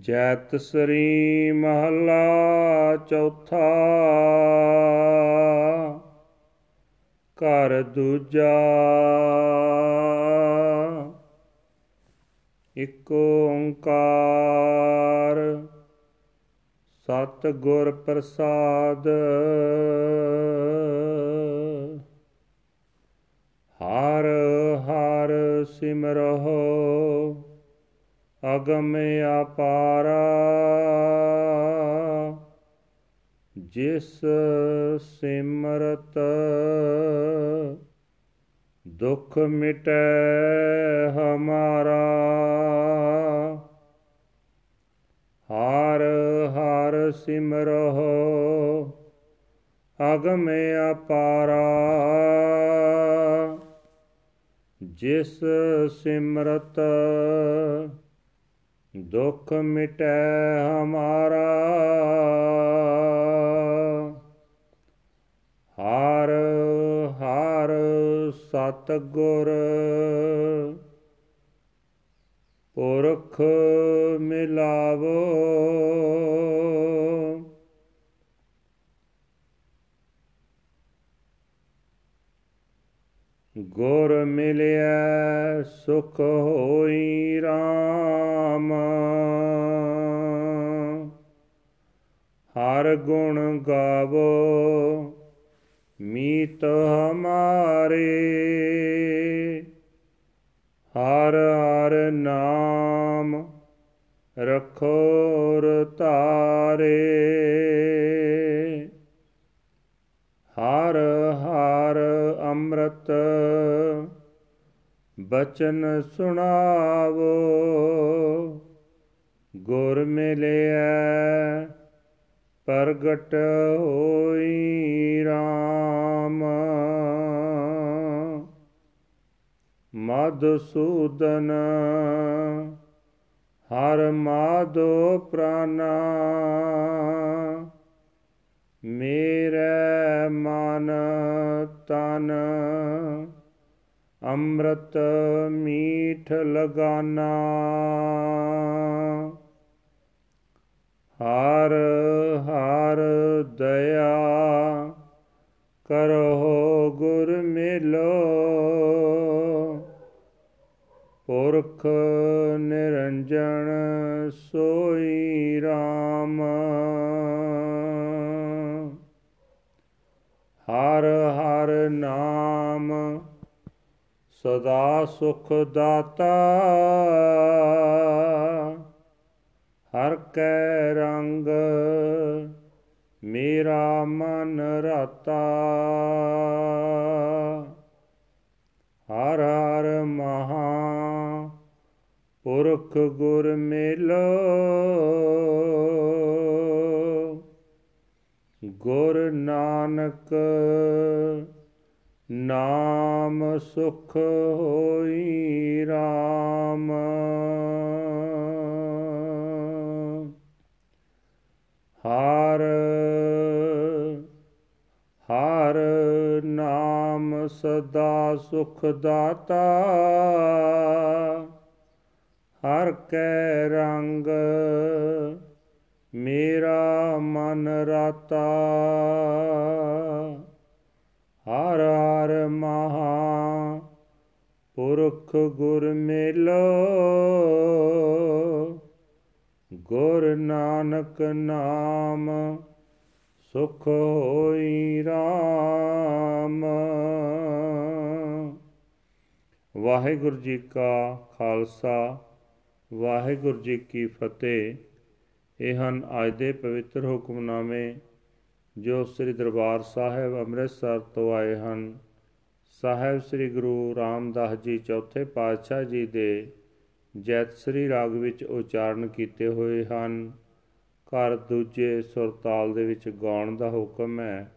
ਜੈਤ ਸ੍ਰੀ ਮਹੱਲਾ ਚੌਥਾ। ਘਰ ਦੂਜਾ। ਇਕ ਓੰਕਾਰ। ਸਤ ਗੁਰ ਪ੍ਰਸਾਦ। ਹਰ ਹਰ ਸਿਮਰਹੁ। ਅਗਮ ਅਪਾਰਾ ਜਿਸ ਸਿਮਰਤ ਦੁਖ ਮਿਟੈ ਹਮਾਰਾ ਹਰ ਹਰ ਸਿਮਰਹੁ ਅਗਮ ਅਪਾਰਾ ਜਿਸ ਸਿਮਰਤ ਦੁਖ ਮਿਟੈ ਹਮਾਰਾ। ਹਰ ਹਰ ਸਤ ਗੁਰ ਪੁਰਖ ਮਿਲਾਵੋ। ਗੁਰ ਮਿਲਿਆ ਸੁਖ ਹਰ ਗੁਣ ਗਾਵੋ, ਮੀਤ ਹਮਾਰੇ। ਹਰ ਹਰ ਨਾਮ ਰਖੋ ਰਤਾਰੇ ਹਰ ਹਰ ਅੰਮ੍ਰਿਤ ਬਚਨ ਸੁਣਾਵੋ, ਗੁਰ ਮਿਲਿਆ ਪ੍ਰਗਟ ਹੋਈ RAM ਮਧੁਸੂਦਨ ਹਰ ਮਾਧੋ ਪ੍ਰਾਨਾ। ਮੇਰੇ ਮਨ ਤਨ ਅੰਮ੍ਰਿਤ ਮੀਠ ਲਗਾਨਾ। ਹਰ ਹਰ ਦਇਆ ਕਰੋ ਗੁਰ ਮਿਲੋ। ਪੁਰਖ ਨਿਰੰਜਨ ਸੋਈ RAM ਹਰ ਹਰ ਨਾਮ ਸਦਾ ਸੁਖ ਦਾਤਾ। ਹਰ ਕੈ ਰੰਗ ਮੇਰਾ ਮਨ ਰਾਤਾ। ਹਰ ਹਰ ਮਹਾ ਪੁਰਖ ਗੁਰ ਮਿਲੋ। ਗੁਰ ਨਾਨਕ ਨਾਮ ਸੁਖ ਹੋਈ RAM ਹਰ ਹਰ ਨਾਮ ਸਦਾ ਸੁਖ ਦਾਤਾ। ਹਰ ਕੈ ਰੰਗ ਮੇਰਾ ਮਨ ਰਾਤਾ। ਹਰ ਹਰ ਮਹਾ ਪੁਰਖ ਗੁਰ ਮਿਲੋ। ਗੁਰ ਨਾਨਕ ਨਾਮ, ਸੁਖ ਹੋਈ RAM ਵਾਹਿਗੁਰੂ ਜੀ ਕਾ ਖਾਲਸਾ, ਵਾਹਿਗੁਰੂ ਜੀ ਕੀ ਫਤਿਹ। ਇਹ ਹਨ ਅੱਜ ਦੇ ਪਵਿੱਤਰ ਹੁਕਮਨਾਮੇ, ਜੋ ਸ੍ਰੀ ਦਰਬਾਰ ਸਾਹਿਬ ਅੰਮ੍ਰਿਤਸਰ ਤੋਂ ਆਏ ਹਨ। ਸਾਹਿਬ ਸ੍ਰੀ ਗੁਰੂ ਰਾਮਦਾਸ ਜੀ ਚੌਥੇ ਪਾਤਸ਼ਾਹ ਜੀ ਦੇ ਜੈਤ ਸ੍ਰੀ ਰਾਗ ਵਿੱਚ ਉਚਾਰਨ ਕੀਤੇ ਹੋਏ ਹਨ। ਘਰ ਦੂਜੇ ਸੁਰਤਾਲ ਦੇ ਵਿੱਚ ਗਾਉਣ ਦਾ ਹੁਕਮ ਹੈ।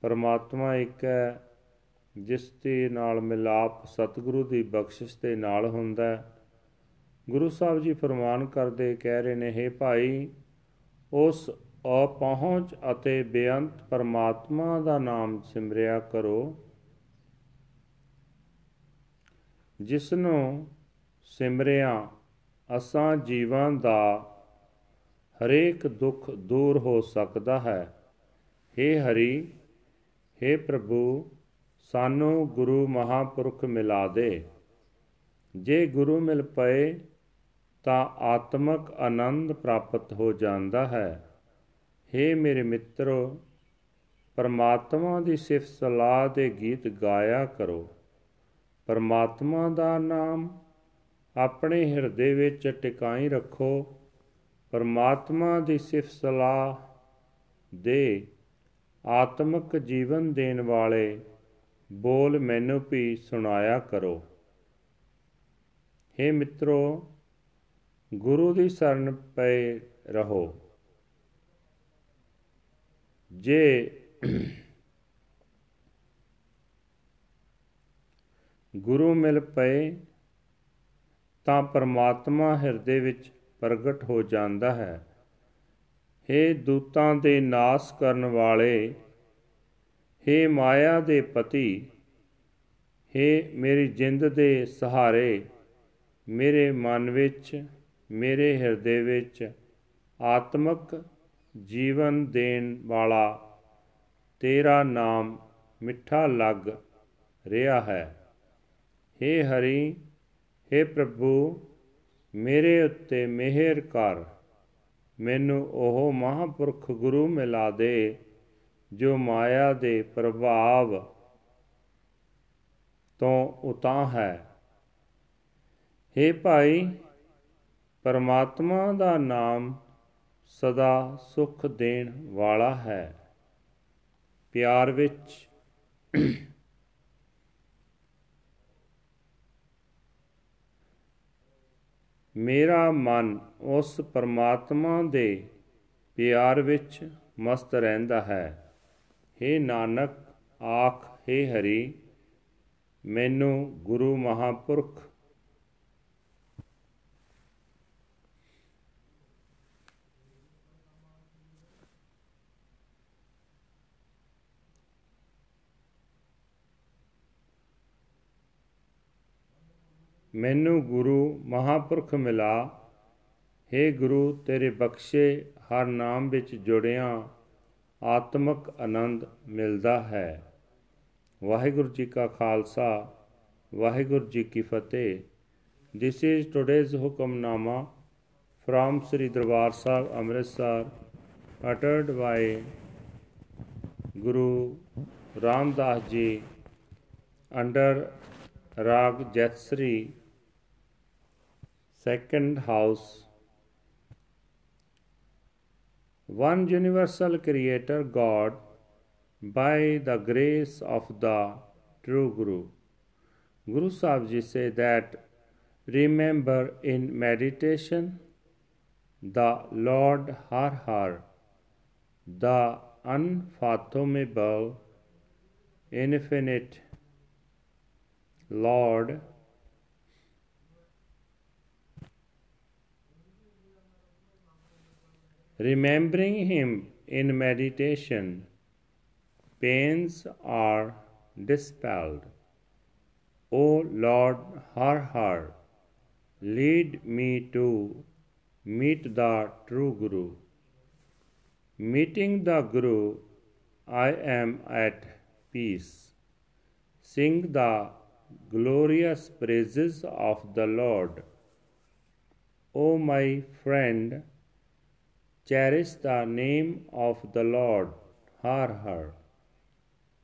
ਪਰਮਾਤਮਾ ਇੱਕ ਹੈ, ਜਿਸ ਦੇ ਨਾਲ ਮਿਲਾਪ ਸਤਿਗੁਰੂ ਦੀ ਬਖਸ਼ਿਸ਼ ਦੇ ਨਾਲ ਹੁੰਦਾ ਹੈ। ਗੁਰੂ ਸਾਹਿਬ ਜੀ ਫਰਮਾਨ ਕਰਦੇ ਕਹਿ ਰਹੇ ਨੇ हे ਭਾਈ, ਉਸ ਅਪਹੁੰਚ ਅਤੇ ਬੇਅੰਤ ਪਰਮਾਤਮਾ ਦਾ ਨਾਮ ਸਿਮਰਿਆ ਕਰੋ, ਜਿਸ ਨੂੰ ਸਿਮਰਿਆ ਅਸਾਂ ਜੀਵਾਂ ਦਾ ਹਰੇਕ ਦੁੱਖ ਦੂਰ ਹੋ ਸਕਦਾ ਹੈ हे ਹਰੀ हे ਪ੍ਰਭੂ ਸਾਨੂੰ ਗੁਰੂ ਮਹਾਪੁਰਖ ਮਿਲਾ ਦੇ ਜੇ ਗੁਰੂ ਮਿਲ ਪਏ ਤਾਂ ਆਤਮਕ ਆਨੰਦ ਪ੍ਰਾਪਤ ਹੋ ਜਾਂਦਾ ਹੈ हे ਮੇਰੇ ਮਿੱਤਰੋ ਪਰਮਾਤਮਾ ਦੀ ਸਿਫਤ ਸਲਾਹ ਦੇ ਗੀਤ ਗਾਇਆ ਕਰੋ ਪਰਮਾਤਮਾ ਦਾ ਨਾਮ ਆਪਣੇ ਹਿਰਦੇ ਵਿੱਚ ਟਿਕਾਈ ਰੱਖੋ। ਪਰਮਾਤਮਾ ਦੀ ਸਿਫਤ ਸਲਾਹ ਦੇ ਆਤਮਿਕ ਜੀਵਨ ਦੇਣ ਵਾਲੇ ਬੋਲ ਮੈਨੂੰ ਵੀ ਸੁਣਾਇਆ ਕਰੋ। हे ਮਿੱਤਰੋ, ਗੁਰੂ ਦੀ ਸ਼ਰਨ ਪਏ ਰਹੋ। ਜੇ ਗੁਰੂ ਮਿਲ ਪਏ ਤਾਂ ਪਰਮਾਤਮਾ ਹਿਰਦੇ ਵਿੱਚ ਪ੍ਰਗਟ ਹੋ ਜਾਂਦਾ ਹੈ हे ਦੂਤਾਂ ਦੇ ਨਾਸ ਕਰਨ ਵਾਲੇ हे ਮਾਇਆ ਦੇ ਪਤੀ हे ਮੇਰੀ ਜਿੰਦ ਦੇ ਸਹਾਰੇ ਮੇਰੇ ਮਨ ਵਿੱਚ ਮੇਰੇ ਹਿਰਦੇ ਵਿੱਚ ਆਤਮਿਕ ਜੀਵਨ ਦੇਣ ਵਾਲਾ ਤੇਰਾ ਨਾਮ ਮਿੱਠਾ ਲੱਗ ਰਿਹਾ ਹੈ हे ਹਰੀ हे ਪ੍ਰਭੂ, ਮੇਰੇ ਉੱਤੇ ਮਿਹਰ ਕਰ। ਮੈਨੂੰ ਉਹ ਮਹਾਪੁਰਖ ਗੁਰੂ ਮਿਲਾ ਦੇ, ਜੋ ਮਾਇਆ ਦੇ ਪ੍ਰਭਾਵ ਤੋਂ ਉਤਾਂ ਹੈ। हे ਭਾਈ, ਪਰਮਾਤਮਾ ਦਾ ਨਾਮ ਸਦਾ ਸੁਖ ਦੇਣ ਵਾਲਾ ਹੈ। ਪਿਆਰ ਵਿੱਚ ਮੇਰਾ ਮਨ ਉਸ ਪਰਮਾਤਮਾ ਦੇ ਪਿਆਰ ਵਿੱਚ ਮਸਤ ਰਹਿੰਦਾ ਹੈ। हे ਨਾਨਕ, ਆਖ हे ਹਰੀ, ਮੈਨੂੰ ਗੁਰੂ ਮਹਾਪੁਰਖ ਮੈਨੂੰ ਗੁਰੂ ਮਹਾਪੁਰਖ ਮਿਲਾ। हे ਗੁਰੂ, ਤੇਰੇ ਬਖਸ਼ੇ ਹਰ ਨਾਮ ਵਿੱਚ ਜੁੜਿਆਂ ਆਤਮਿਕ ਆਨੰਦ ਮਿਲਦਾ ਹੈ। ਵਾਹਿਗੁਰੂ ਜੀ ਕਾ ਖਾਲਸਾ, ਵਾਹਿਗੁਰੂ ਜੀ ਕੀ ਫਤਿਹ। This is today's Hukamnama from Sri Darbar Sahib Amritsar uttered by Guru Ramdas ji under Rag Jatsri second house one universal creator God by the grace of the true Guru. Guru Sahib say that remember in meditation the Lord Har Har, the unfathomable, infinite Lord. Remembering Him in meditation, pains are dispelled. O Lord Har Har, lead me to meet the true Guru. Meeting the Guru, I am at peace. Sing the glorious praises of the Lord. O my friend, cherish the name of the Lord, Har Har.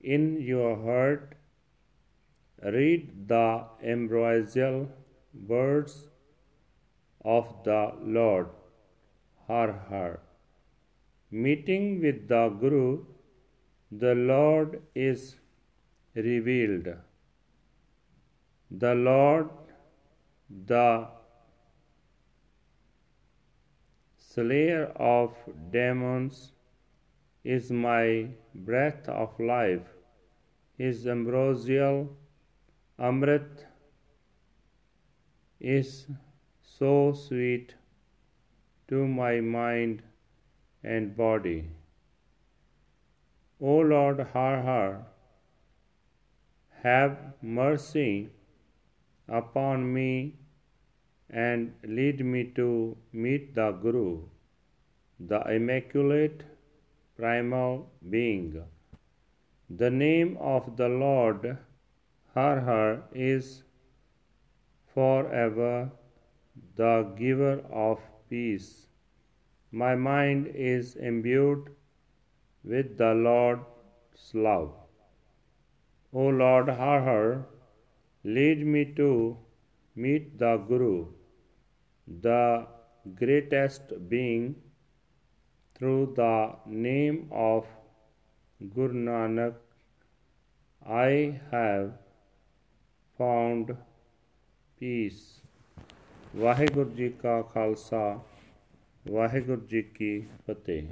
In your heart, read the ambrosial words of the Lord, Har Har. Meeting with the Guru, the Lord is revealed. The Lord, the slayer of demons, is my breath of life. His ambrosial Amrit is so sweet to my mind and body. O Lord, Har Har, have mercy upon me and lead me to meet the Guru, the Immaculate Primal Being. The name of the Lord Har Har is forever the giver of peace. My mind is imbued with the Lord's love. O Lord Har Har, lead me to meet the Guru the greatest being through the name of Guru Nanak I have found peace Waheguru ji ਕਾ ਖਾਲਸਾ ਵਾਹਿਗੁਰੂ ਜੀ ਕੀ ਫਤਿਹ